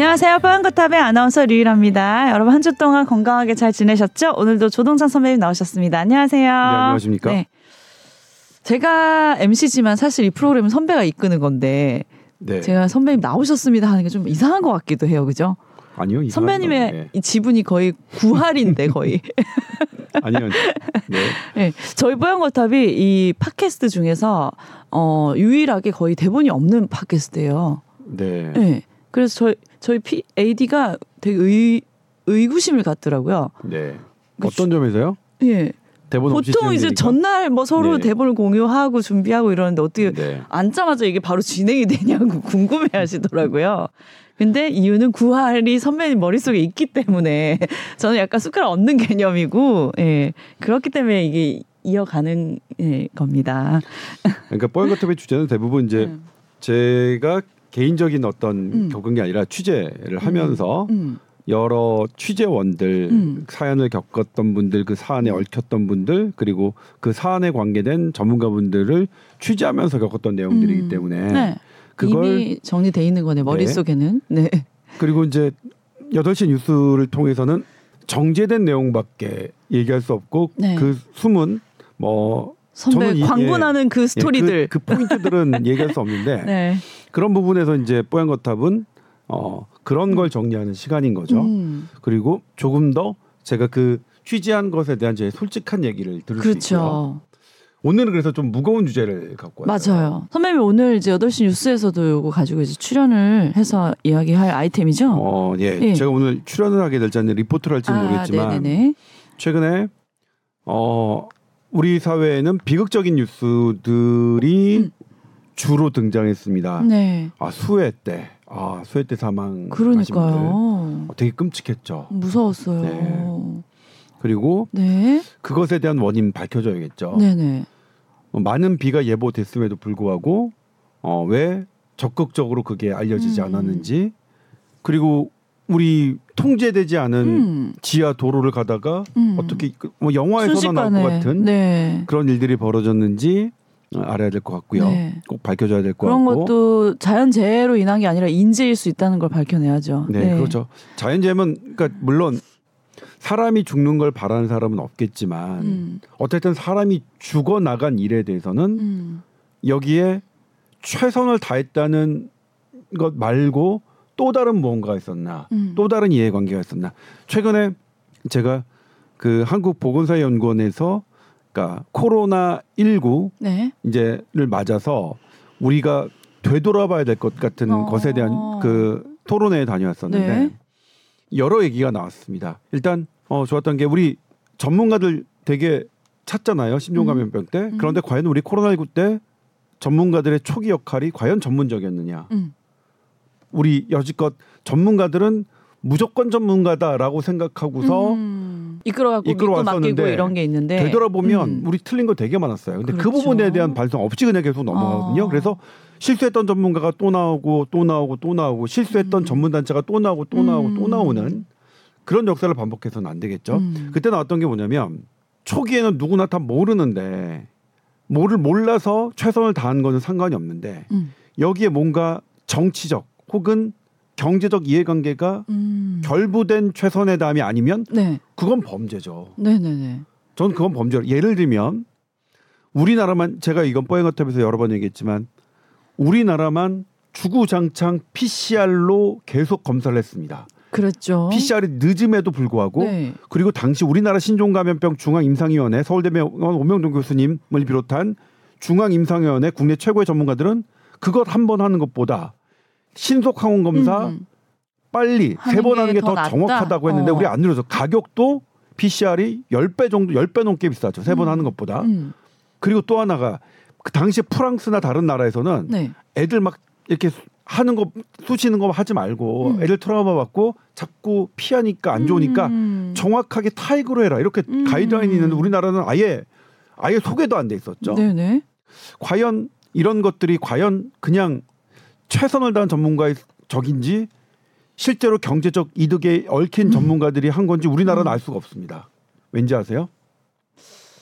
안녕하세요. 뽀얀거탑의 아나운서 류일합니다. 여러분 한 주 동안 건강하게 잘 지내셨죠? 오늘도 조동찬 선배님 나오셨습니다. 안녕하세요. 네, 안녕하십니까? 네. 제가 MC지만 사실 이 프로그램은 선배가 이끄는 건데 네. 제가 선배님 나오셨습니다 하는 게 좀 이상한 것 같기도 해요. 그죠? 아니요. 선배님의 네. 이 지분이 거의 구할인데 거의. 아니요. 네. 네. 저희 뽀얀거탑이 이 팟캐스트 중에서 어, 유일하게 거의 대본이 없는 팟캐스트예요. 네. 네. 그래서 저희 저희 P, AD가 되게 의, 의구심을 갖더라고요. 네. 그 어떤 점에서요? 예. 대본 보통 이제 전날 뭐 서로 네. 대본을 공유하고 준비하고 이러는데 어떻게 네. 앉자마자 이게 바로 진행이 되냐고 궁금해 하시더라고요. 근데 이유는 구할이 선배님 머릿속에 있기 때문에 저는 약간 숟가락 얻는 개념이고 예. 그렇기 때문에 이게 이어가는 예, 겁니다. 그러니까 뽀얀거탑의 주제는 대부분 이제 음. 제가 개인적인 어떤 음. 겪은 게 아니라 취재를 하면서 음. 음. 여러 취재원들 음. 사연을 겪었던 분들 그 사안에 음. 얽혔던 분들 그리고 그 사안에 관계된 전문가분들을 취재하면서 겪었던 내용들이기 음. 때문에 네. 그걸 이미 정리돼 있는 거네 머릿속에는 네. 네. 그리고 이제 여덟 시 뉴스를 통해서는 정제된 내용밖에 얘기할 수 없고 네. 그 숨은 뭐 선배 광분하는 예, 그 스토리들 예, 그, 그, 포인트들은 얘기할 수 없는데 네. 그런 부분에서 이제 뽀얀거탑은 어 그런 걸 정리하는 시간인 거죠. 음. 그리고 조금 더 제가 그 취재한 것에 대한 제 솔직한 얘기를 들을 그렇죠. 수 있고요. 오늘은 그래서 좀 무거운 주제를 갖고 왔어요. 맞아요. 선배님 오늘 이제 8시 뉴스에서도 요거 가지고 이제 출연을 해서 이야기할 아이템이죠? 어, 예. 예. 제가 오늘 출연을 하게 될지 아니면 리포트를 할지 아, 모르겠지만 네네네. 최근에 어 우리 사회에는 비극적인 뉴스들이 음. 주로 등장했습니다. 네. 아 수해 때, 아 수해 때 사망. 그러니까요. 어, 되게 끔찍했죠. 무서웠어요. 네. 그리고 네. 그것에 대한 원인 밝혀져야겠죠. 네네. 어, 많은 비가 예보됐음에도 불구하고 어, 왜 적극적으로 그게 알려지지 음. 않았는지 그리고 우리 통제되지 않은 음. 지하 도로를 가다가 음. 어떻게 그뭐 영화에서나 나올 것 같은 네. 그런 일들이 벌어졌는지 알아야 될 것 같고요. 네. 꼭 밝혀져야 될 것 같고 그런 것도 자연재해로 인한 게 아니라 인재일 수 있다는 걸 밝혀내야죠. 네, 네. 그렇죠. 자연재해면 그러니까 물론 사람이 죽는 걸 바라는 사람은 없겠지만 음. 어쨌든 사람이 죽어 나간 일에 대해서는 음. 여기에 최선을 다했다는 것 말고 또 다른 무언가가 있었나 음. 또 다른 이해관계가 있었나 최근에 제가 그 한국 보건사연구원에서 그러니까 코로나 19 네. 이제를 맞아서 우리가 되돌아봐야 될 것 같은 어. 것에 대한 그 토론회에 다녀왔었는데 네. 여러 얘기가 나왔습니다. 일단 어 좋았던 게 우리 전문가들 되게 찾잖아요 신종 감염병 음. 때 음. 그런데 과연 우리 코로나19 때 전문가들의 초기 역할이 과연 전문적이었느냐? 음. 우리 여지껏 전문가들은 무조건 전문가다라고 생각하고서 음. 이끌어가고 이끌어왔었는데 이런 게 있는데 되돌아보면 음. 우리 틀린 거 되게 많았어요. 근데 그 그렇죠. 그 부분에 대한 반성 없이 그냥 계속 넘어가거든요. 어. 그래서 실수했던 전문가가 또 나오고 또 나오고 또 나오고 실수했던 음. 전문 단체가 또 나오고 또 나오고 또 음. 나오는 그런 역사를 반복해서는 안 되겠죠. 음. 그때 나왔던 게 뭐냐면 초기에는 누구나 다 모르는데 뭐를 몰라서 최선을 다한 거는 상관이 없는데 음. 여기에 뭔가 정치적 혹은 경제적 이해관계가 음. 결부된 최선의 다함이 아니면 네. 그건 범죄죠. 네네네. 저는 그건 범죄로 예를 들면 우리나라만 제가 이건 뽀잉어탑에서 여러 번 얘기했지만 우리나라만 주구장창 PCR로 계속 검사를 했습니다. 그렇죠. PCR이 늦음에도 불구하고 네. 그리고 당시 우리나라 신종감염병 중앙임상위원회 서울대병원 오명동 교수님을 비롯한 중앙임상위원회 국내 최고의 전문가들은 그것 한 번 하는 것보다 신속 항원 검사 음. 빨리 세 번 하는 게 더 정확하다고 했는데 어. 우리 안 늘어서 가격도 PCR이 10배 정도 10배 넘게 비싸죠. 세번 음. 하는 것보다. 음. 그리고 또 하나가 그 당시 프랑스나 다른 나라에서는 네. 애들 막 이렇게 하는 거 쑤시는 거 하지 말고 음. 애들 트라우마 받고 자꾸 피하니까 안 좋으니까 음. 정확하게 타익으로 해라 이렇게 음. 가이드라인이 있는데 우리나라는 아예 아예 소개도 안 돼 있었죠. 네네. 과연 이런 것들이 과연 그냥 최선을 다한 전문가의 적인지 실제로 경제적 이득에 얽힌 음. 전문가들이 한 건지 우리나라는 음. 알 수가 없습니다. 왠지 아세요?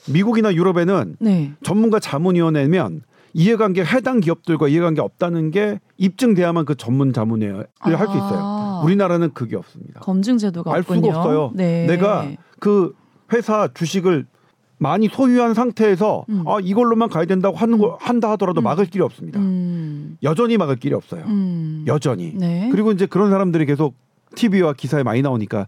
미국이나 유럽에는 네. 전문가 자문위원회면 이해관계 해당 기업들과 이해관계 없다는 게 입증돼야만 그 전문 자문회를 아. 할수 있어요. 아. 우리나라는 그게 없습니다. 검증 제도가 알 없군요. 수가 없어요. 네. 내가 그 회사 주식을 많이 소유한 상태에서 음. 아 이걸로만 가야 된다고 하는 거 한다 하더라도 음. 막을 길이 없습니다. 음. 여전히 막을 길이 없어요. 음. 여전히. 네. 그리고 이제 그런 사람들이 계속 TV와 기사에 많이 나오니까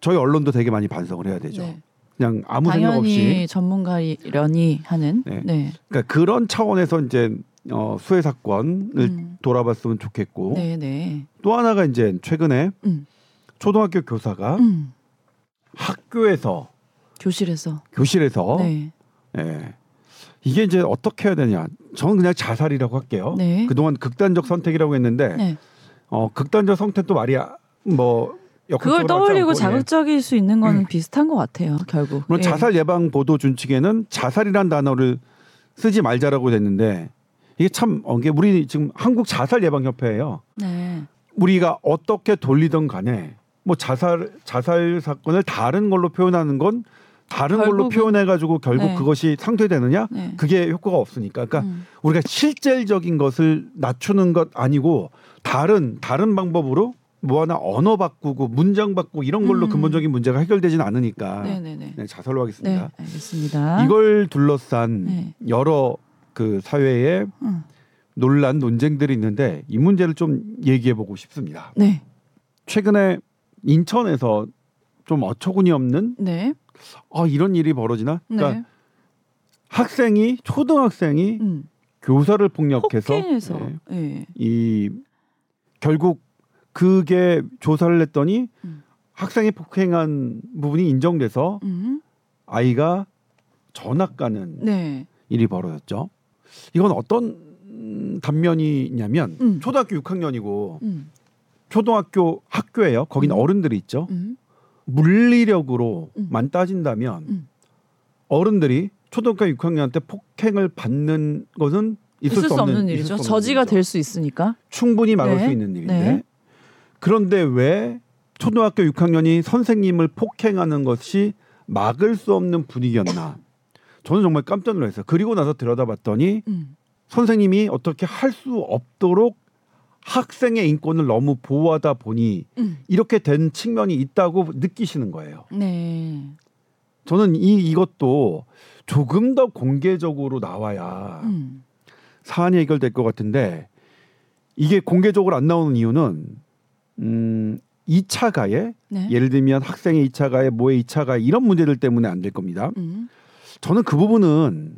저희 언론도 되게 많이 반성을 해야 되죠. 네. 그냥 아무 생각 없이. 전문가이려니 하는. 네. 네. 그러니까 그런 차원에서 이제 어, 수해 사건을 음. 돌아봤으면 좋겠고 네, 네. 또 하나가 이제 최근에 음. 초등학교 교사가 음. 학교에서 교실에서. 교실에서 네. 예. 이게 이제 어떻게 해야 되냐? 저는 그냥 자살이라고 할게요. 네. 그동안 극단적 선택이라고 했는데 네. 어 극단적 선택도 말이야 뭐 그걸 떠올리고 예. 자극적일 수 있는 거는 비슷한 것 같아요. 결국. 물론 예. 자살 예방 보도 준칙에는 자살이란 단어를 쓰지 말자라고 됐는데 이게 참 어, 이게 우리 지금 한국 자살 예방 협회예요. 네. 우리가 어떻게 돌리든 간에 뭐 자살 자살 사건을 다른 걸로 표현하는 건 다른 걸로 결국은- 표현해 가지고 결국 네. 그것이 상쇄되느냐? 네. 그게 효과가 없으니까. 그러니까 음. 우리가 실질적인 것을 낮추는 것 아니고 다른 다른 방법으로 뭐 하나 언어 바꾸고 문장 바꾸고 이런 걸로 음. 근본적인 문제가 해결되지는 않으니까 네네네. 네, 자살로 네, 하겠습니다. 알겠습니다. 이걸 둘러싼 네. 여러 그 사회의 음. 논란 논쟁들이 있는데 이 문제를 좀 얘기해 보고 싶습니다. 네. 최근에 인천에서 좀 어처구니 없는 네. 아 이런 일이 벌어지나? 그러니까 네. 학생이 초등학생이 음. 교사를 폭력해서 폭행해서. 네, 예. 이 결국 그게 조사를 했더니 음. 학생이 폭행한 부분이 인정돼서 음. 아이가 전학 가는 네. 일이 벌어졌죠. 이건 어떤 음, 단면이냐면 음. 초등학교 6학년이고 음. 초등학교 학교예요. 거기는 음. 어른들이 있죠. 음. 물리력으로만 음. 따진다면 음. 어른들이 초등학교 6학년한테 폭행을 받는 것은 있을, 있을 수 없는 있을 일이죠. 수 없는 저지가. 될 수 있으니까. 충분히 막을 네. 수 있는 일인데 네. 그런데 왜 초등학교 6학년이 선생님을 폭행하는 것이 막을 수 없는 분위기였나? 저는 정말 깜짝 놀랐어요. 그리고 나서 들여다봤더니 음. 선생님이 어떻게 할 수 없도록 학생의 인권을 너무 보호하다 보니 음. 이렇게 된 측면이 있다고 느끼시는 거예요. 네. 저는 이 이것도 조금 더 공개적으로 나와야 음. 사안이 해결될 것 같은데 이게 공개적으로 안 나오는 이유는 음 2차 가해 네. 예를 들면 학생의 2차 가해, 모의 2차 가해 이런 문제들 때문에 안 될 겁니다. 음. 저는 그 부분은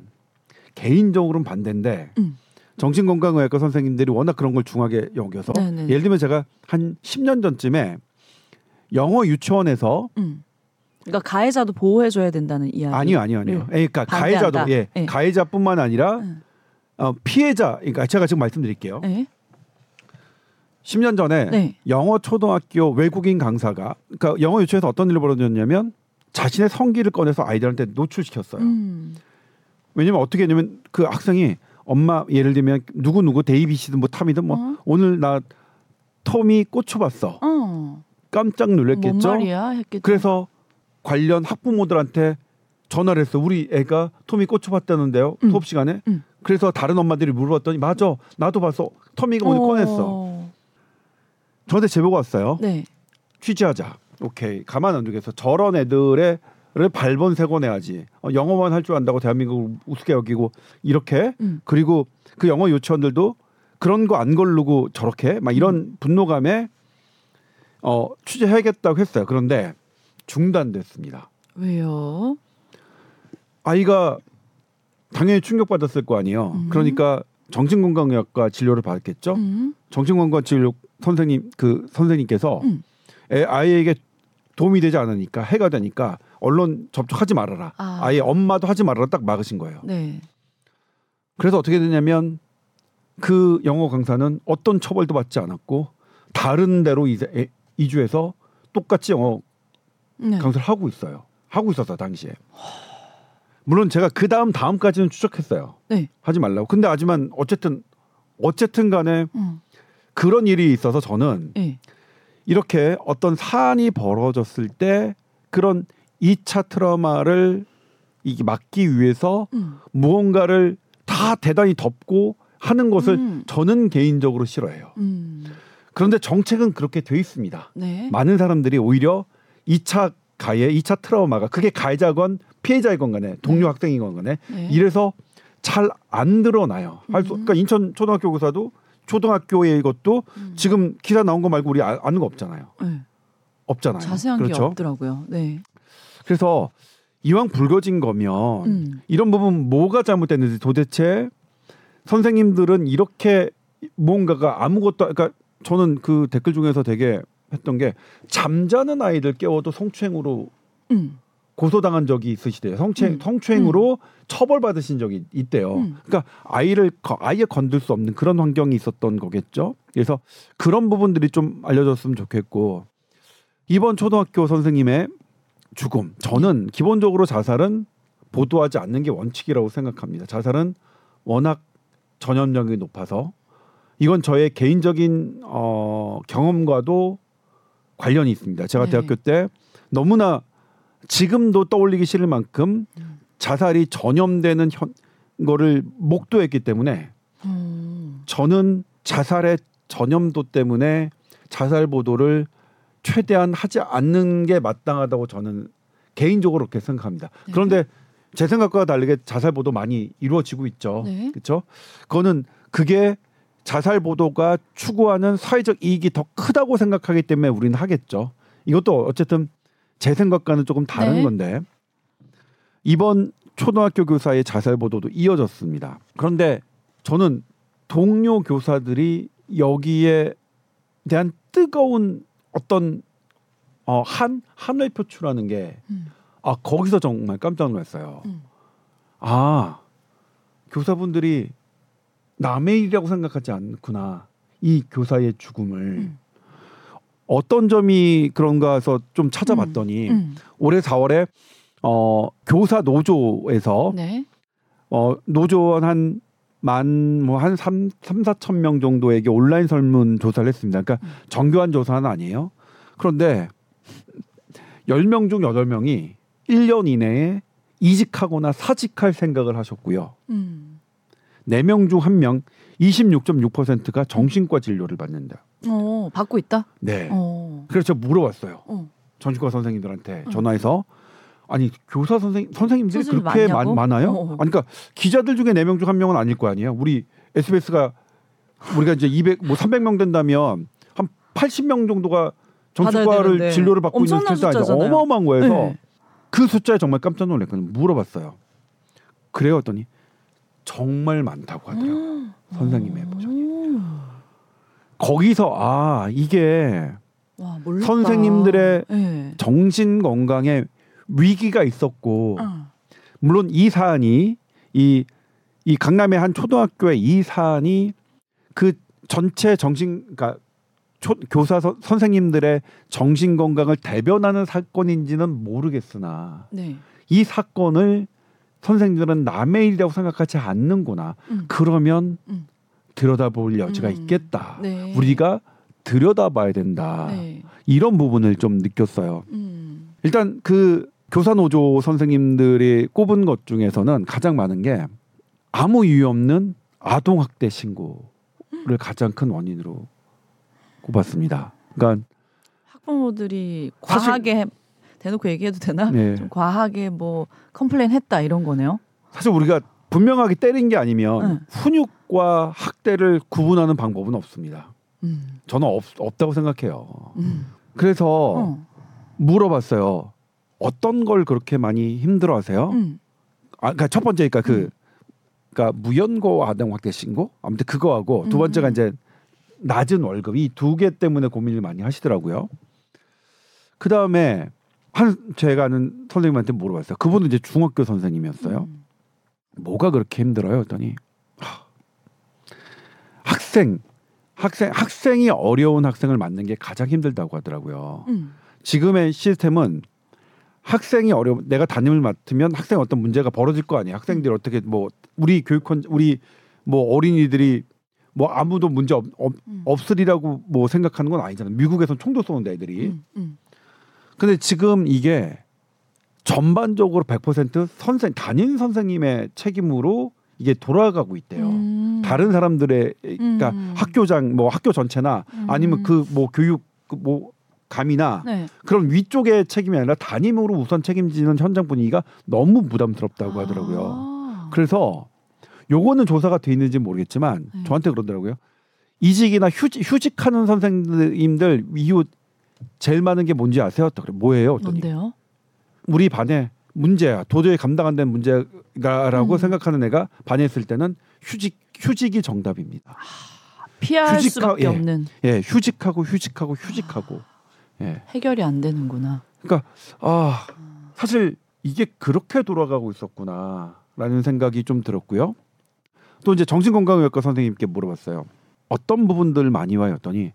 개인적으로는 반대인데 음. 정신건강의학과 선생님들이 워낙 그런 걸 중하게 여겨서 네네. 예를 들면 제가 한 10년 전쯤에 영어 유치원에서 음. 그러니까 가해자도 보호해 줘야 된다는 이야기. 아니요 아니요 아니요 네. 예, 그러니까 반대한다. 가해자도 예 네. 가해자뿐만 아니라 음. 어, 피해자 그러니까 제가 지금 말씀드릴게요 네. 10년 전에 네. 영어 초등학교 외국인 강사가 그러니까 영어 유치원에서 어떤 일이 벌어졌냐면 자신의 성기를 꺼내서 아이들한테 노출시켰어요. 음. 왜냐면 어떻게 했냐면 그 학생이 엄마 예를 들면 누구 누구 데이비시든 뭐 탐이든 뭐 어? 오늘 나 톰이 꽂혀봤어. 어. 깜짝 뭔 놀랐겠죠. 말이야 했겠죠. 그래서 관련 학부모들한테 전화를 했어. 우리 애가 톰이 꽂혀봤다는데요. 음. 수업 시간에. 음. 그래서 다른 엄마들이 물어봤더니 맞아. 나도 봤어. 톰이가 오늘 어. 꺼냈어. 저한테 제보가 왔어요. 네. 취재하자. 오케이. 가만 안 두겠어. 저런 애들의 를 발본색원해야지. 어, 영어만 할 줄 안다고 대한민국을 우습게 여기고 이렇게 음. 그리고 그 영어 유치원들도 그런 거 안 걸르고 저렇게 막 이런 음. 분노감에 어 취재해야겠다고 했어요. 그런데 중단됐습니다. 왜요? 아이가 당연히 충격받았을 거 아니에요. 음. 그러니까 정신건강의학과 진료를 받았겠죠. 음. 정신건강 진료 선생님 그 선생님께서 음. 애, 아이에게 도움이 되지 않으니까 해가 되니까 언론 접촉하지 말아라. 아. 아. 예 엄마도 하지 말아라 딱 막으신 거예요. 네. 그래서 어떻게 되냐면 그 영어 강사는 어떤 처벌도 받지 않았고 다른 데로 이제 애- 이주해서 똑같이 영어 네. 강사를 하고 있어요. 하고 있었어 당시에. 물론 제가 그 다음 다음까지는 추적했어요. 네. 하지 말라고. 근데 하지만 어쨌든 어쨌든 간에 음. 그런 일이 있어서 저는 네. 이렇게 어떤 사안이 벌어졌을 때 그런 2차 트라우마를 이게 막기 위해서 음. 무언가를 다 대단히 덮고 하는 것을 음. 저는 개인적으로 싫어해요. 음. 그런데 정책은 그렇게 돼 있습니다. 네. 많은 사람들이 오히려 2차 가해, 2차 트라우마가 그게 가해자건 피해자이건 간에 동료 네. 학생이건 간에 네. 이래서 잘 안 드러나요. 할 수, 그러니까 인천 초등학교 교사도 초등학교의 이것도 음. 지금 기사 나온 거 말고 우리 아, 아는 거 없잖아요. 네. 없잖아요. 자세한 그렇죠? 게 없더라고요. 네. 그래서 이왕 불거진 거면 음. 이런 부분 뭐가 잘못됐는지 도대체 선생님들은 이렇게 뭔가가 아무것도 그러니까 저는 그 댓글 중에서 되게 했던 게 잠자는 아이들 깨워도 성추행으로 음. 고소당한 적이 있으시대요. 성추행, 음. 성추행으로 음. 처벌받으신 적이 있대요. 음. 그러니까 아이를 아예 건들 수 없는 그런 환경이 있었던 거겠죠. 그래서 그런 부분들이 좀 알려졌으면 좋겠고 이번 초등학교 선생님의 죽음. 저는 기본적으로 자살은 보도하지 않는 게 원칙이라고 생각합니다. 자살은 워낙 전염력이 높아서 이건 저의 개인적인 어, 경험과도 관련이 있습니다. 제가 네. 대학교 때 너무나 지금도 떠올리기 싫을 만큼 자살이 전염되는 현, 거를 목도했기 때문에 음. 저는 자살의 전염도 때문에 자살 보도를 최대한 하지 않는 게 마땅하다고 저는 개인적으로 그렇게 생각합니다. 네. 그런데 제 생각과 다르게 자살 보도 많이 이루어지고 있죠. 네. 그렇죠? 그거는 그게 자살 보도가 추구하는 사회적 이익이 더 크다고 생각하기 때문에 우리는 하겠죠. 이것도 어쨌든 제 생각과는 조금 다른 네. 건데 이번 초등학교 교사의 자살 보도도 이어졌습니다. 그런데 저는 동료 교사들이 여기에 대한 뜨거운 어떤 어, 한 한을 표출하는 게 음. 아, 거기서 정말 깜짝 놀랐어요. 음. 아, 교사분들이 남의 일이라고 생각하지 않구나. 이 교사의 죽음을 음. 어떤 점이 그런가 해서 좀 찾아봤더니 음. 음. 올해 4월에 어, 교사 노조에서 네. 어, 노조원 한 만 뭐 한 삼 3, 4천 명 정도에게 온라인 설문 조사를 했습니다. 그러니까 음. 정교한 조사는 아니에요. 그런데 10명 중 8명이 1년 이내에 이직하거나 사직할 생각을 하셨고요. 음. 4명 중 1명 26.6%가 정신과 진료를 받는다. 어, 받고 있다? 네. 어. 그래서 물어봤어요. 어. 정신과 선생님들한테 어. 전화해서 아니 교사 선생 선생님들이 그렇게 많, 많아요? 어, 어. 아니 그러니까 기자들 중에 4명 중 1명은 아닐 거 아니에요. 우리 SBS가 우리가 이제 200 뭐 300명 된다면 한 80명 정도가 정신과를 진료를 받고 있는 숫자가 어마어마한 거여서 네. 그 숫자에 정말 깜짝 놀랐거든요. 물어봤어요. 그래요? 했더니 정말 많다고 하더라고요. 선생님의 보정이. 거기서 아 이게 와, 선생님들의 네. 정신 건강에 위기가 있었고 어. 물론 이 사안이 이, 이 강남의 한 초등학교의 이 사안이 그 전체 정신 그러니까 초, 교사 서, 선생님들의 정신 건강을 대변하는 사건인지는 모르겠으나 네. 이 사건을 선생님들은 남의 일이라고 생각하지 않는구나. 음. 그러면 음. 들여다볼 여지가 음. 있겠다. 네. 우리가 들여다봐야 된다. 네. 이런 부분을 좀 느꼈어요. 음. 일단 그 교사 노조 선생님들이 꼽은 것 중에서는 가장 많은 게 아무 이유 없는 아동 학대 신고를 가장 큰 원인으로 꼽았습니다. 그러니까 학부모들이 과하게 대놓고 얘기해도 되나? 네. 좀 과하게 뭐 complain 했다 이런 거네요. 사실 우리가 분명하게 때린 게 아니면 네. 훈육과 학대를 구분하는 방법은 없습니다. 음. 저는 없, 없다고 생각해요. 음. 그래서 어. 물어봤어요. 어떤 걸 그렇게 많이 힘들어하세요? 음. 아, 그러니까 첫 번째, 그러니까 그, 음. 그러니까 무연고 아동 학대 신고 아무튼 그거하고 두 번째가 음. 이제 낮은 월급 이 두 개 때문에 고민을 많이 하시더라고요. 그 다음에 한 제가 아는 선생님한테 물어봤어요. 그분은 이제 중학교 선생님이었어요. 음. 뭐가 그렇게 힘들어요? 했더니 하, 학생 학생 학생이 어려운 학생을 맡는 게 가장 힘들다고 하더라고요. 음. 지금의 시스템은 학생이 어려 내가 담임을 맡으면 학생 어떤 문제가 벌어질 거 아니에요. 학생들이 음. 어떻게 뭐 우리 교육원 우리 뭐 어린이들이 뭐 아무도 문제 없, 없, 음. 없으리라고 뭐 생각하는 건 아니잖아요. 미국에선 총도 쏘는데 애들이. 음, 음. 근데 지금 이게 전반적으로 100% 선생 담임 선생님의 책임으로 이게 돌아가고 있대요. 음. 다른 사람들의 그러니까 음. 학교장 뭐 학교 전체나 음. 아니면 그 뭐 교육 그 뭐 감이나 네. 그런 위쪽의 책임이 아니라 담임으로 우선 책임지는 현장 분위기가 너무 부담스럽다고 하더라고요. 아. 그래서 요거는 조사가 돼 있는지 모르겠지만 네. 저한테 그러더라고요. 이직이나 휴직, 휴직하는 선생님들 이후 제일 많은 게 뭔지 아세요? 그래 뭐예요? 뭔데요? 우리 반에 문제야. 도저히 감당 안 되는 문제가라고 음. 생각하는 애가 반에 있을 때는 휴직 휴직이 정답입니다. 아, 피할 휴직하, 수밖에 예, 없는. 예, 휴직하고 휴직하고 휴직하고. 예. 해결이 안 되는구나. 그러니까 아 사실 이게 그렇게 돌아가고 있었구나라는 생각이 좀 들었고요. 또 이제 정신건강의학과 선생님께 물어봤어요. 어떤 부분들 많이 와요? 했더니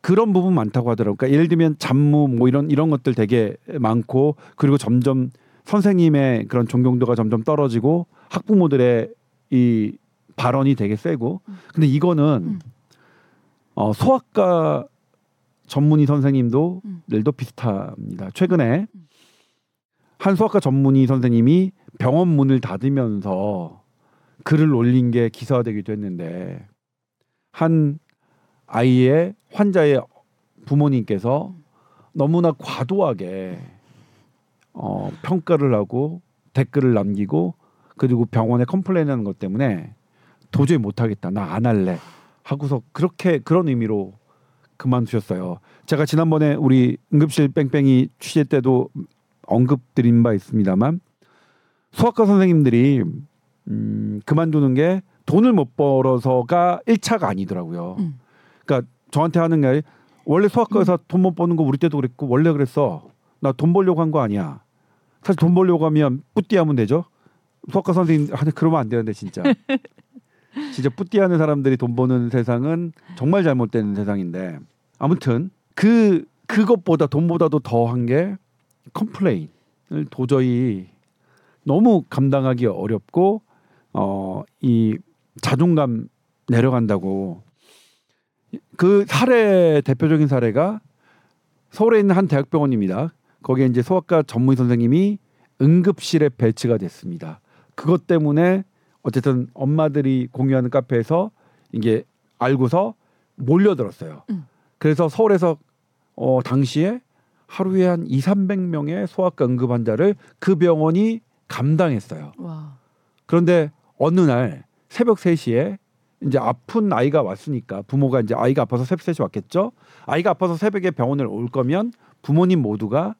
그런 부분 많다고 하더라고요. 그러니까 예를 들면 잡무 뭐 이런 이런 것들 되게 많고 그리고 점점 선생님의 그런 존경도가 점점 떨어지고 학부모들의 이 발언이 되게 세고 근데 이거는 음. 어, 소아과 전문의 선생님도 음. 늘도 비슷합니다. 최근에 음. 한 소아과 전문의 선생님이 병원 문을 닫으면서 글을 올린 게 기사화되기도 했는데 한 아이의 환자의 부모님께서 너무나 과도하게 어, 평가를 하고 댓글을 남기고 그리고 병원에 컴플레인하는 것 때문에 도저히 못하겠다 나 안 할래 하고서 그렇게 그런 의미로 그만두셨어요. 제가 지난번에 우리 응급실 뺑뺑이 취재 때도 언급드린 바 있습니다만 소아과 선생님들이 음, 그만두는 게 돈을 못 벌어서가 1차가 아니더라고요. 음. 그러니까 저한테 하는 게 원래 소아과에서 음. 돈못 버는 거 우리 때도 그랬고 원래 그랬어. 나 돈 벌려고 한 거 아니야. 사실 돈 벌려고 하면 뿌띠하면 되죠. 소아과 선생님 아니 그러면 안 되는데 진짜. 진짜 뿌띠하는 사람들이 돈 버는 세상은 정말 잘못된 세상인데 아무튼 그 그것보다 돈보다도 더한 게 complain을 도저히 너무 감당하기 어렵고 어 이 자존감 내려간다고 그 사례 대표적인 사례가 서울에 있는 한 대학병원입니다. 거기에 이제 소아과 전문의 선생님이 응급실에 배치가 됐습니다. 그것 때문에 어쨌든 엄마들이 공유하는 카페에서 이게 알고서 몰려들었어요. 음. 그래서 서울에서 어 당시에 하루에 한 2, 300명의 소아과 응급 환자를 그 병원이 감당했어요. 와. 그런데 어느 날 새벽 3시에 이제 아픈 아이가 왔으니까 부모가 이제 아이가 아파서 새벽 3시 왔겠죠. 아이가 아파서 새벽에 병원을 올 거면 부모님 모두가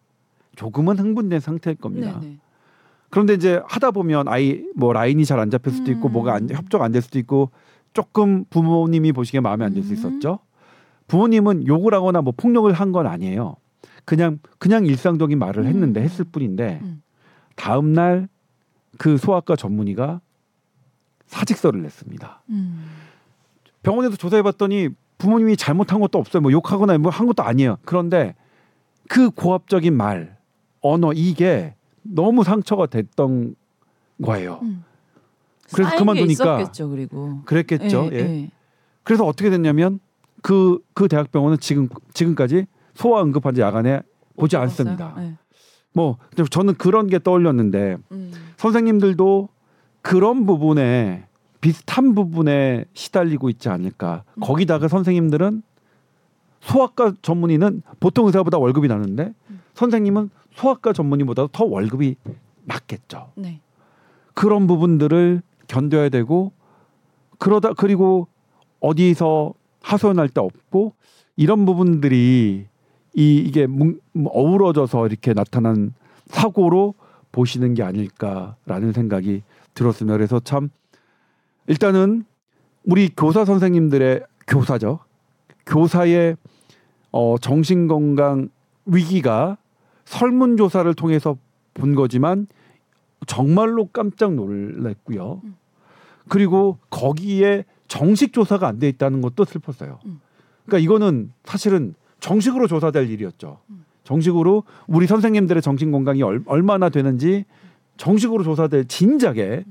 조금은 흥분된 상태일 겁니다. 네네. 그런데 이제 하다 보면 아이 뭐 라인이 잘 안 잡힐 수도 있고 음. 뭐가 안, 협조가 안 될 수도 있고 조금 부모님이 보시기에 마음에 안 들수 음. 있었죠. 부모님은 욕을 하거나 뭐 폭력을 한 건 아니에요. 그냥 그냥 일상적인 말을 했는데 음. 했을 뿐인데 음. 다음 날 그 소아과 전문의가 사직서를 냈습니다. 음. 병원에서 조사해봤더니 부모님이 잘못한 것도 없어요. 뭐 욕하거나 뭐 한 것도 아니에요. 그런데 그 고압적인 말, 언어 이게 너무 상처가 됐던 거예요. 음. 그래서 그만두니까 있었겠죠, 그리고 그랬겠죠. 예, 예. 예. 그래서 어떻게 됐냐면 그그 그 대학병원은 지금 지금까지 소아 응급 환자 야간에 보지 않습니다. 예. 뭐 저는 그런 게 떠올렸는데 음. 선생님들도 그런 부분에 비슷한 부분에 시달리고 있지 않을까. 음. 거기다가 선생님들은 소아과 전문의는 보통 의사보다 월급이 나는데 음. 선생님은 소아과 전문의보다 더 월급이 낮겠죠. 네. 그런 부분들을 견뎌야 되고 그러다 그리고 어디서 하소연할 데 없고 이런 부분들이 이 이게 어우러져서 이렇게 나타난 사고로 보시는 게 아닐까라는 생각이 들었습니다. 그래서 참 일단은 우리 교사 선생님들의 교사죠. 교사의 어, 정신건강 위기가 설문조사를 통해서 본 거지만 정말로 깜짝 놀랐고요. 음. 그리고 거기에 정식 조사가 안 돼 있다는 것도 슬펐어요. 음. 그러니까 이거는 사실은 정식으로 조사될 일이었죠. 음. 정식으로 우리 선생님들의 정신 건강이 얼, 마나 되는지 정식으로 조사될 진작에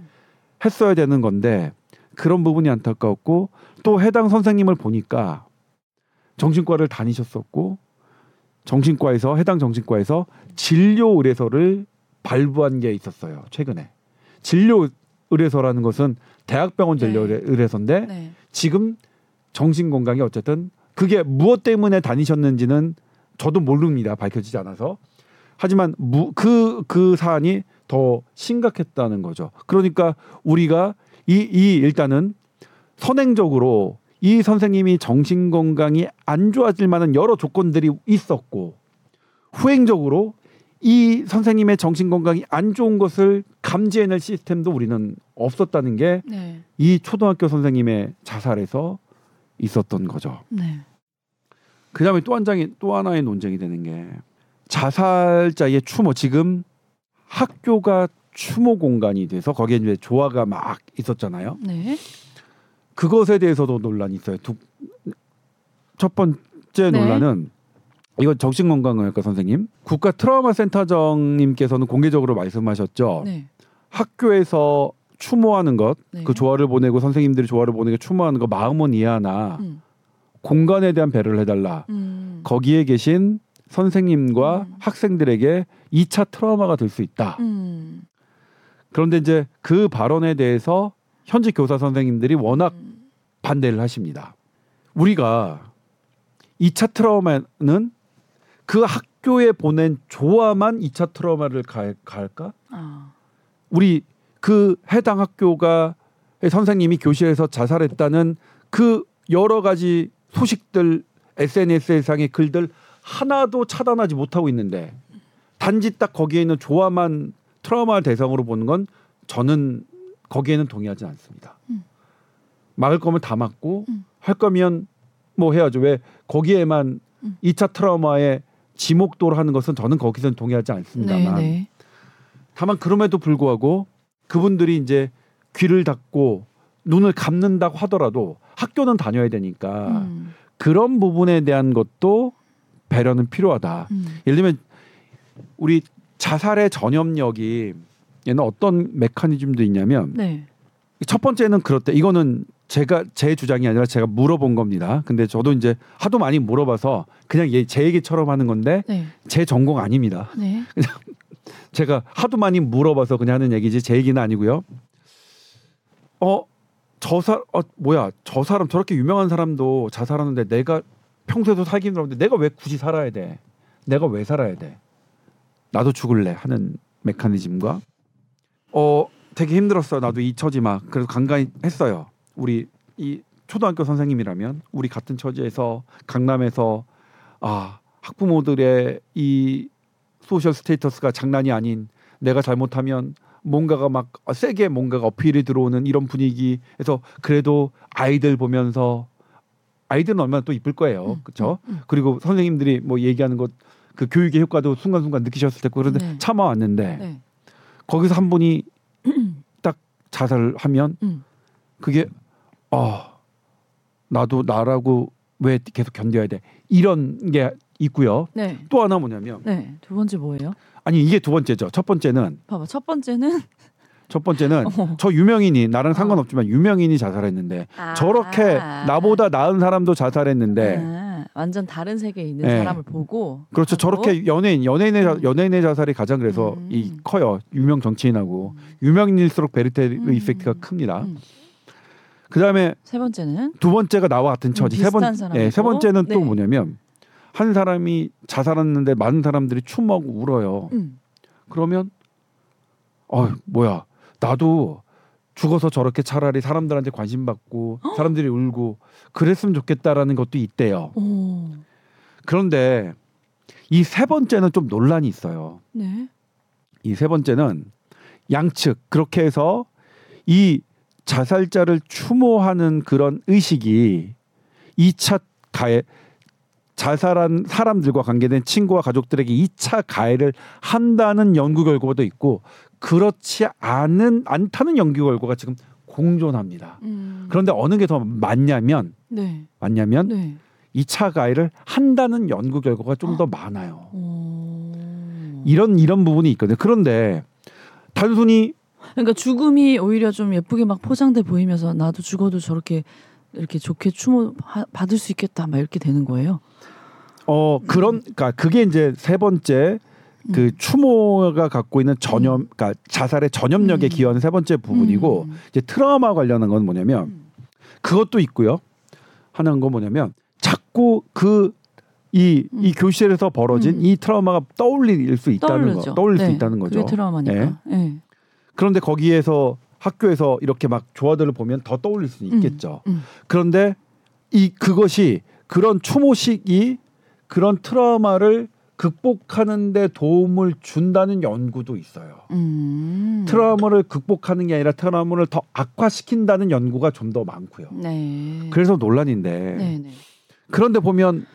했어야 되는 건데 그런 부분이 안타까웠고 또 해당 선생님을 보니까 정신과를 다니셨었고 정신과에서 해당 정신과에서 진료 의뢰서를 발부한 게 있었어요 최근에 진료 의뢰소라는 것은 대학병원 진료 네. 의뢰소인데 네. 지금 정신 건강이 어쨌든 그게 무엇 때문에 다니셨는지는 저도 모릅니다. 밝혀지지 않아서. 하지만 그그 그 사안이 더 심각했다는 거죠. 그러니까 우리가 이, 이 일단은 선행적으로 이 선생님이 정신 건강이 안 좋아질 만한 여러 조건들이 있었고 후행적으로 이 선생님의 정신 건강이 안 좋은 것을 감지해낼 시스템도 우리는 없었다는 게이 네. 초등학교 선생님의 자살에서 있었던 거죠. 네. 그다음에 또 한 장이 또 하나의 논쟁이 되는 게 자살자의 추모 지금 학교가 추모 공간이 돼서 거기에 이제 조화가 막 있었잖아요. 네. 그것에 대해서도 논란이 있어요. 두, 첫 번째 네. 논란은 이건 정신건강의학과 선생님 국가 트라우마 센터장님께서는 공개적으로 말씀하셨죠. 네. 학교에서 추모하는 것, 네. 그 조화를 보내고 선생님들이 조화를 보내고 추모하는 거 마음은 이해하나 음. 공간에 대한 배려를 해달라. 음. 거기에 계신 선생님과 음. 학생들에게 2차 트라우마가 될 수 있다. 음. 그런데 이제 그 발언에 대해서 현직 교사 선생님들이 워낙 음. 반대를 하십니다. 우리가 2차 트라우마는 그 학교에 보낸 조화만 2차 트라우마를 갈, 갈까? 아. 우리 그 해당 학교가 선생님이 교실에서 자살했다는 그 여러 가지 소식들 SNS상의 글들 하나도 차단하지 못하고 있는데 단지 딱 거기에 있는 조화만 트라우마 대상으로 보는 건 저는 거기에는 동의하지 않습니다. 음. 막을 거면 다 막고 음. 할 거면 뭐 해야죠. 왜 거기에만 음. 2차 트라우마에 지목도를 하는 것은 저는 거기서는 동의하지 않습니다만 네네. 네. 다만 그럼에도 불구하고 그분들이 이제 귀를 닫고 눈을 감는다고 하더라도 학교는 다녀야 되니까 음. 그런 부분에 대한 것도 배려는 필요하다. 음. 예를 들면 우리 자살의 전염력이 얘는 어떤 메커니즘도 있냐면 네. 첫 번째는 그렇대. 이거는 제가 제 주장이 아니라 제가 물어본 겁니다. 근데 저도 이제 하도 많이 물어봐서 그냥 제 얘기처럼 하는 건데 네. 제 전공 아닙니다. 네. 그냥 제가 하도 많이 물어봐서 그냥 하는 얘기지 제 얘기는 아니고요. 어, 저 사, 어, 뭐야, 저 사람 저렇게 유명한 사람도 자살하는데 내가 평소에도 살기 힘들었는데 내가 왜 굳이 살아야 돼? 내가 왜 살아야 돼? 나도 죽을래 하는 메커니즘과 어 되게 힘들었어 나도 이 처지 막 그래서 간간히 했어요 우리 이 초등학교 선생님이라면 우리 같은 처지에서 강남에서 아 학부모들의 이 social status가 장난이 아닌 내가 잘못하면 뭔가가 막 세게 뭔가가 어필이 들어오는 이런 분위기에서 그래도 아이들 보면서 아이들은 얼마나 또 이쁠 거예요. 음, 그렇죠? 음, 음. 그리고 선생님들이 뭐 얘기하는 것 그 교육의 효과도 순간순간 느끼셨을 테고 그런데 네. 참아왔는데 네. 거기서 한 분이 딱 자살을 하면 음. 그게 어 나도 나라고 왜 계속 견뎌야 돼 이런 게 있고요. 네. 또 하나 뭐냐면 네. 두 번째 뭐예요? 아니 이게 두 번째죠. 첫 번째는 봐봐. 첫 번째는 첫 번째는 어. 저 유명인이 나랑 상관없지만 유명인이 자살했는데 아. 저렇게 나보다 나은 사람도 자살했는데 아. 완전 다른 세계에 있는 네. 사람을 보고 그렇죠. 하고? 저렇게 연예인 연예인의 자, 음. 연예인의 자살이 가장 그래서 음. 이 커요. 유명 정치인하고 음. 유명인일수록 베르테르 음. 이펙트가 큽니다. 음. 그다음에 세 번째는 두 번째가 나와 같은 처지. 세 번, 네, 세 번째는 네. 또 뭐냐면 한 사람이 자살했는데 많은 사람들이 추모하고 울어요. 음. 그러면 어 뭐야 나도 죽어서 저렇게 차라리 사람들한테 관심 받고 어? 사람들이 울고 그랬으면 좋겠다라는 것도 있대요. 오. 그런데 이 세 번째는 좀 논란이 있어요. 네. 이 세 번째는 양측 그렇게 해서 이 자살자를 추모하는 그런 의식이 2차 가해 자살한 사람들과 관계된 친구와 가족들에게 2차 가해를 한다는 연구 결과도 있고 그렇지 않은 않다는 연구 결과가 지금 공존합니다. 음. 그런데 어느 게 더 맞냐면 네. 맞냐면 네. 2차 가해를 한다는 연구 결과가 좀더 많아요. 오. 이런 이런 부분이 있거든요. 그런데 단순히 그러니까 죽음이 오히려 좀 예쁘게 막 포장돼 보이면서 나도 죽어도 저렇게 이렇게 좋게 추모 받을 수 있겠다 막 이렇게 되는 거예요. 어 그런 그러니까 그게 이제 세 번째 그 음. 추모가 갖고 있는 전염, 음. 그러니까 자살의 전염력에 음. 기여하는 세 번째 부분이고 음. 이제 트라우마 관련한 건 뭐냐면 음. 그것도 있고요. 하는 건 뭐냐면 자꾸 그 이, 음. 이 교실에서 벌어진 음. 이 트라우마가 떠올릴 수 있다는 떠오르죠. 거, 떠올릴 네. 수 있다는 거죠. 트라우마니까. 네. 네. 그런데 거기에서 학교에서 이렇게 막 조화들을 보면 더 떠올릴 수 있겠죠. 음. 음. 그런데 이 그것이 그런 추모식이 그런 트라우마를 극복하는데 도움을 준다는 연구도 있어요. 음. 트라우마를 극복하는 게 아니라 트라우마를 더 악화시킨다는 연구가 좀 더 많고요. 네. 그래서 논란인데 네네. 네. 그런데 보면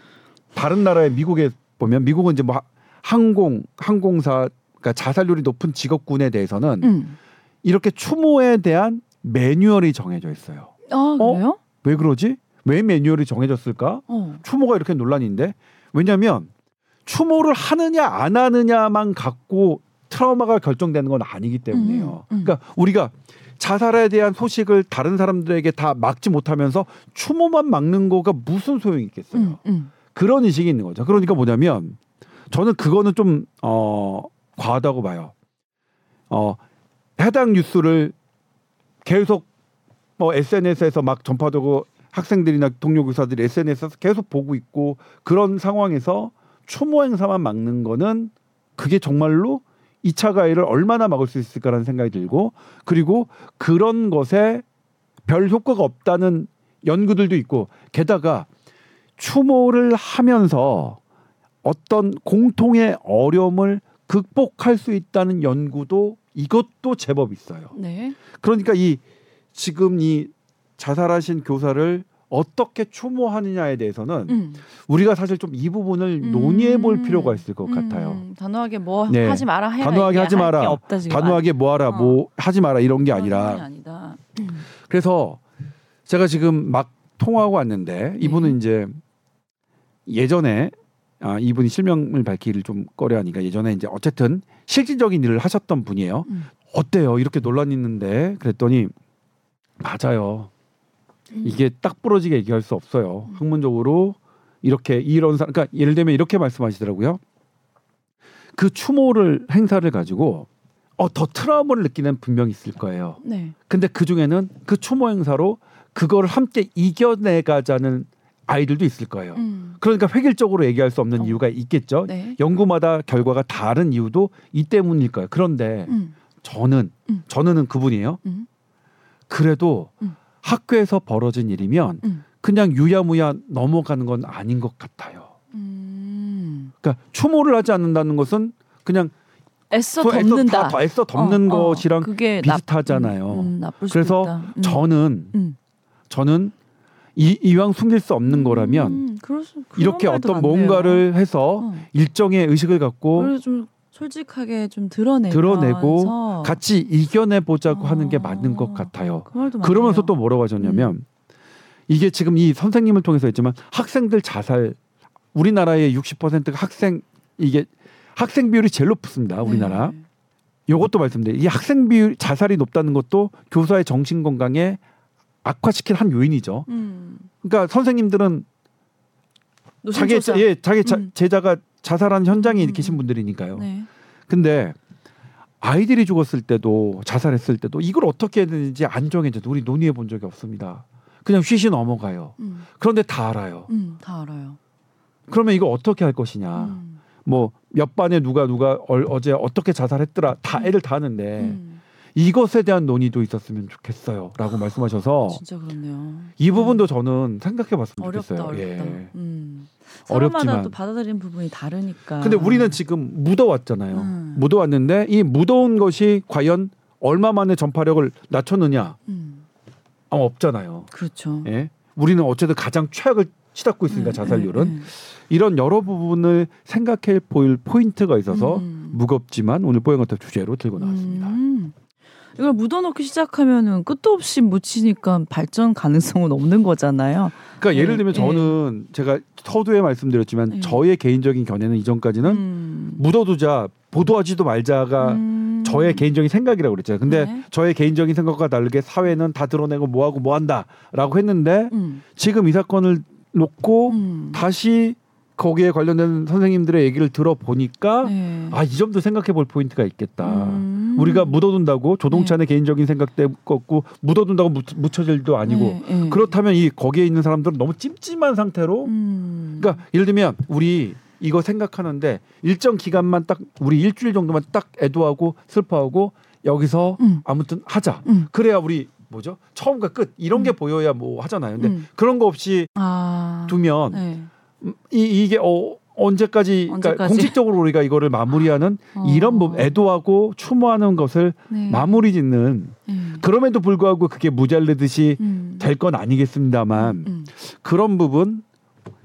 다른 나라의 미국에 보면 미국은 이제 뭐 항공 항공사 그러니까 자살률이 높은 직업군에 대해서는 음. 이렇게 추모에 대한 매뉴얼이 정해져 있어요. 아, 그래요? 어? 왜 그러지? 왜 매뉴얼이 정해졌을까? 어. 추모가 이렇게 논란인데 왜냐하면 추모를 하느냐 안 하느냐만 갖고 트라우마가 결정되는 건 아니기 때문에요. 음, 음. 그러니까 우리가 자살에 대한 소식을 다른 사람들에게 다 막지 못하면서 추모만 막는 거가 무슨 소용이 있겠어요. 음, 음. 그런 인식이 있는 거죠. 그러니까 뭐냐면 저는 그거는 좀 어, 과하다고 봐요. 어, 해당 뉴스를 계속 뭐 SNS에서 막 전파되고 학생들이나 동료 교사들이 SNS에서 계속 보고 있고 그런 상황에서 추모 행사만 막는 거는 그게 정말로 2차 가해를 얼마나 막을 수 있을까라는 생각이 들고 그리고 그런 것에 별 효과가 없다는 연구들도 있고 게다가 추모를 하면서 어떤 공통의 어려움을 극복할 수 있다는 연구도 이것도 제법 있어요. 네. 그러니까 이 지금 이 자살하신 교사를 어떻게 추모하느냐에 대해서는 음. 우리가 사실 좀 이 부분을 음. 논의해 볼 필요가 있을 것 음. 같아요. 단호하게 뭐 네. 하지 마라 해야 단호하게 하지 마라. 없다, 단호하게 뭐 하라 어. 뭐 하지 마라 이런 게 아니라. 음. 그래서 제가 지금 막 통화하고 왔는데 이분은 네. 이제 예전에 아, 이분이 실명을 밝히기를 좀 꺼려하니까 예전에 이제 어쨌든 실질적인 일을 하셨던 분이에요. 음. 어때요? 이렇게 논란 있는데 그랬더니 맞아요. 음. 이게 딱 부러지게 얘기할 수 없어요. 음. 학문적으로 이렇게 이런 사 그러니까 예를 들면 이렇게 말씀하시더라고요. 그 추모를 행사를 가지고 어 더 트라우마를 느끼는 분명히 있을 거예요. 네. 근데 그 중에는 그 추모 행사로 그거를 함께 이겨내 가자는 아이들도 있을 거예요. 음. 그러니까 획일적으로 얘기할 수 없는 어. 이유가 있겠죠. 네. 연구마다 결과가 다른 이유도 이 때문일 거예요. 그런데 음. 저는 음. 저는 그분이에요. 음. 그래도 음. 학교에서 벌어진 일이면 음. 그냥 유야무야 넘어가는 건 아닌 것 같아요. 음. 그러니까 추모를 하지 않는다는 것은 그냥 애써 덮는다. 애써, 애써 덮는 어, 어. 것이랑 어, 비슷하잖아요. 음, 음, 그래서 음. 저는 음. 저는 이, 이왕 숨길 수 없는 거라면 그래서, 이렇게 어떤 뭔가를 해서 어. 일정의 의식을 갖고 좀 솔직하게 좀 드러내면서 드러내고 같이 이겨내 보자고 어... 하는 게 맞는 것 같아요. 그 그러면서 또 뭐라고 하셨냐면 음. 이게 지금 이 선생님을 통해서 했지만 학생들 자살 우리나라의 60%가 학생 이게 학생 비율이 제일 높습니다. 우리나라. 네. 요것도 말씀드려요. 이 학생 비율 자살이 높다는 것도 교사의 정신 건강에 악화시킨 한 요인이죠. 음. 그러니까 선생님들은 자기 예 자기 음. 제자가 자살한 현장에 음. 계신 분들이니까요. 네. 근데 아이들이 죽었을 때도 자살했을 때도 이걸 어떻게 해야 되는지 안 정해져도 우리 논의해 본 적이 없습니다. 그냥 쉬시 넘어가요. 음. 그런데 다 알아요. 음, 다 알아요. 그러면 이거 어떻게 할 것이냐. 음. 뭐몇 반에 누가 누가 어, 제 어떻게 자살했더라 다 음. 애들 다 하는데 음. 이것에 대한 논의도 있었으면 좋겠어요라고 말씀하셔서 진짜 그렇네요. 이 부분도 저는 생각해봤으면 어렵다, 좋겠어요. 어렵다. 예. 음. 어렵지만 또 받아들이는 부분이 다르니까. 근데 우리는 지금 묻어왔잖아요. 음. 묻어왔는데 이 묻어온 것이 과연 얼마 만에 전파력을 낮췄느냐? 음. 아마 없잖아요. 그렇죠. 예. 우리는 어쨌든 가장 최악을 치닫고 있으니까 네, 자살률은 네, 네. 이런 여러 부분을 생각해 보일 포인트가 있어서 음. 무겁지만 오늘 뽀얀거탑 주제로 들고 나왔습니다. 음. 이걸 묻어놓기 시작하면은 끝도 없이 묻히니까 발전 가능성은 없는 거잖아요. 그러니까 네, 예를 들면 네. 저는 제가 서두에 말씀드렸지만 네. 저의 개인적인 견해는 이전까지는 음. 묻어두자 보도하지도 말자가 음. 저의 개인적인 생각이라고 그랬죠. 근데 네. 저의 개인적인 생각과 다르게 사회는 다 드러내고 뭐하고 뭐한다라고 했는데 음. 지금 이 사건을 놓고 음. 다시 거기에 관련된 선생님들의 얘기를 들어보니까 네. 아이 점도 생각해 볼 포인트가 있겠다. 음. 우리가 묻어둔다고 조동찬의 네. 개인적인 생각 때문에 묻어둔다고 묻혀질 일도 아니고 네. 네. 그렇다면 이 거기에 있는 사람들은 너무 찜찜한 상태로 음. 그러니까 예를 들면 우리 이거 생각하는데 일정 기간만 딱 우리 일주일 정도만 딱 애도하고 슬퍼하고 여기서 음. 아무튼 하자. 음. 그래야 우리 뭐죠? 처음과 끝 이런 게 음. 보여야 뭐 하잖아요. 근데 음. 그런 거 없이 아. 두면 네. 이 이게 어 언제까지, 그러니까 언제까지? 공식적으로 우리가 이거를 마무리하는 어. 이런 뭐 애도하고 추모하는 것을 네. 마무리 짓는 음. 그럼에도 불구하고 그게 무잘르듯이 음. 될건 아니겠습니다만 음, 음. 그런 부분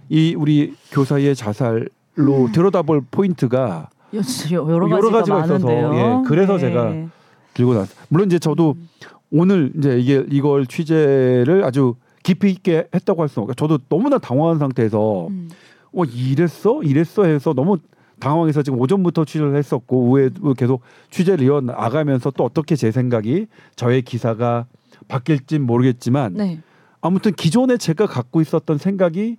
이 우리 교사의 자살로 음. 들여다볼 포인트가 여러, 여러 가지가, 있어서 예, 그래서 네. 제가 들고 나왔 물론 이제 저도 음. 오늘 이제 이게 이걸 취재를 아주 깊이 있게 했다고 할 수는 없고 저도 너무나 당황한 상태에서 음. 어 이랬어 이랬어 해서 너무 당황해서 지금 오전부터 취재를 했었고 오후에 계속 취재를 이어 나가면서 또 어떻게 제 생각이 저의 기사가 바뀔진 모르겠지만 네. 아무튼 기존에 제가 갖고 있었던 생각이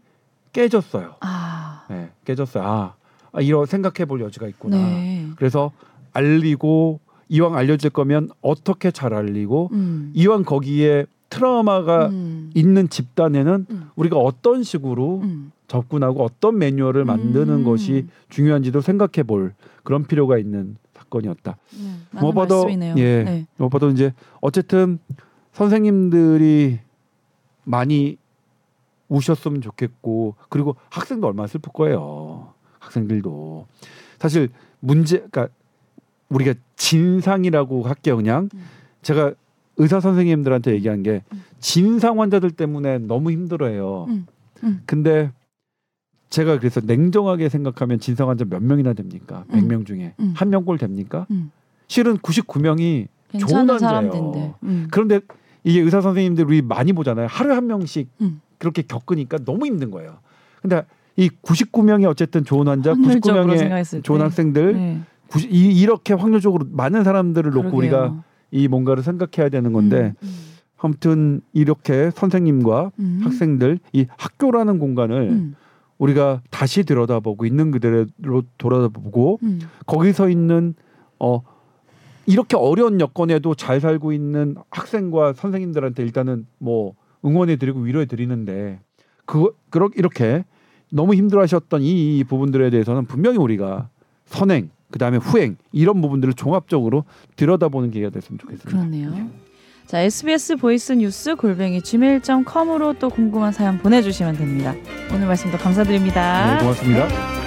깨졌어요. 아. 네, 깨졌어요. 아, 아 이런 생각해 볼 여지가 있구나. 네. 그래서 알리고 이왕 알려질 거면 어떻게 잘 알리고 음. 이왕 거기에 트라우마가 음. 있는 집단에는 음. 우리가 어떤 식으로 음. 접근하고 어떤 매뉴얼을 만드는 음. 것이 중요한지도 생각해 볼 그런 필요가 있는 사건이었다. 네, 무엇보다 예, 네. 무엇보다 이제 어쨌든 선생님들이 많이 우셨으면 좋겠고 그리고 학생도 얼마나 슬플 거예요. 학생들도 사실 문제 그러니까 우리가 진상이라고 할게요 그냥 음. 제가 의사 선생님들한테 얘기한 게 음. 진상 환자들 때문에 너무 힘들어해요. 음. 음. 근데 제가 그래서 냉정하게 생각하면 진상 환자 몇 명이나 됩니까? 음. 100명 중에 음. 한 명꼴 됩니까? 음. 실은 99명이 좋은 환자예요. 음. 그런데 이게 의사 선생님들 우리 많이 보잖아요. 하루에 한 명씩 그렇게 겪으니까 너무 힘든 거예요. 근데 이 99명이 어쨌든 좋은 환자, 99명의 좋은 학생들 네. 90, 이, 이렇게 확률적으로 많은 사람들을 놓고 그러게요. 우리가 이 뭔가를 생각해야 되는 건데 음, 음. 아무튼 이렇게 선생님과 음. 학생들 이 학교라는 공간을 음. 우리가 다시 들여다보고 있는 그대로 돌아보고 음. 거기서 있는 어 이렇게 어려운 여건에도 잘 살고 있는 학생과 선생님들한테 일단은 뭐 응원해 드리고 위로해 드리는데 그 그렇게 이렇게 너무 힘들어하셨던 이, 이 부분들에 대해서는 분명히 우리가 선행 그다음에 후행 이런 부분들을 종합적으로 들여다보는 기회가 됐으면 좋겠습니다. 그렇네요. 네. 자, SBS voice news 골뱅이 gmail.com으로 또 궁금한 사연 보내주시면 됩니다. 오늘 말씀도 감사드립니다. 네, 고맙습니다.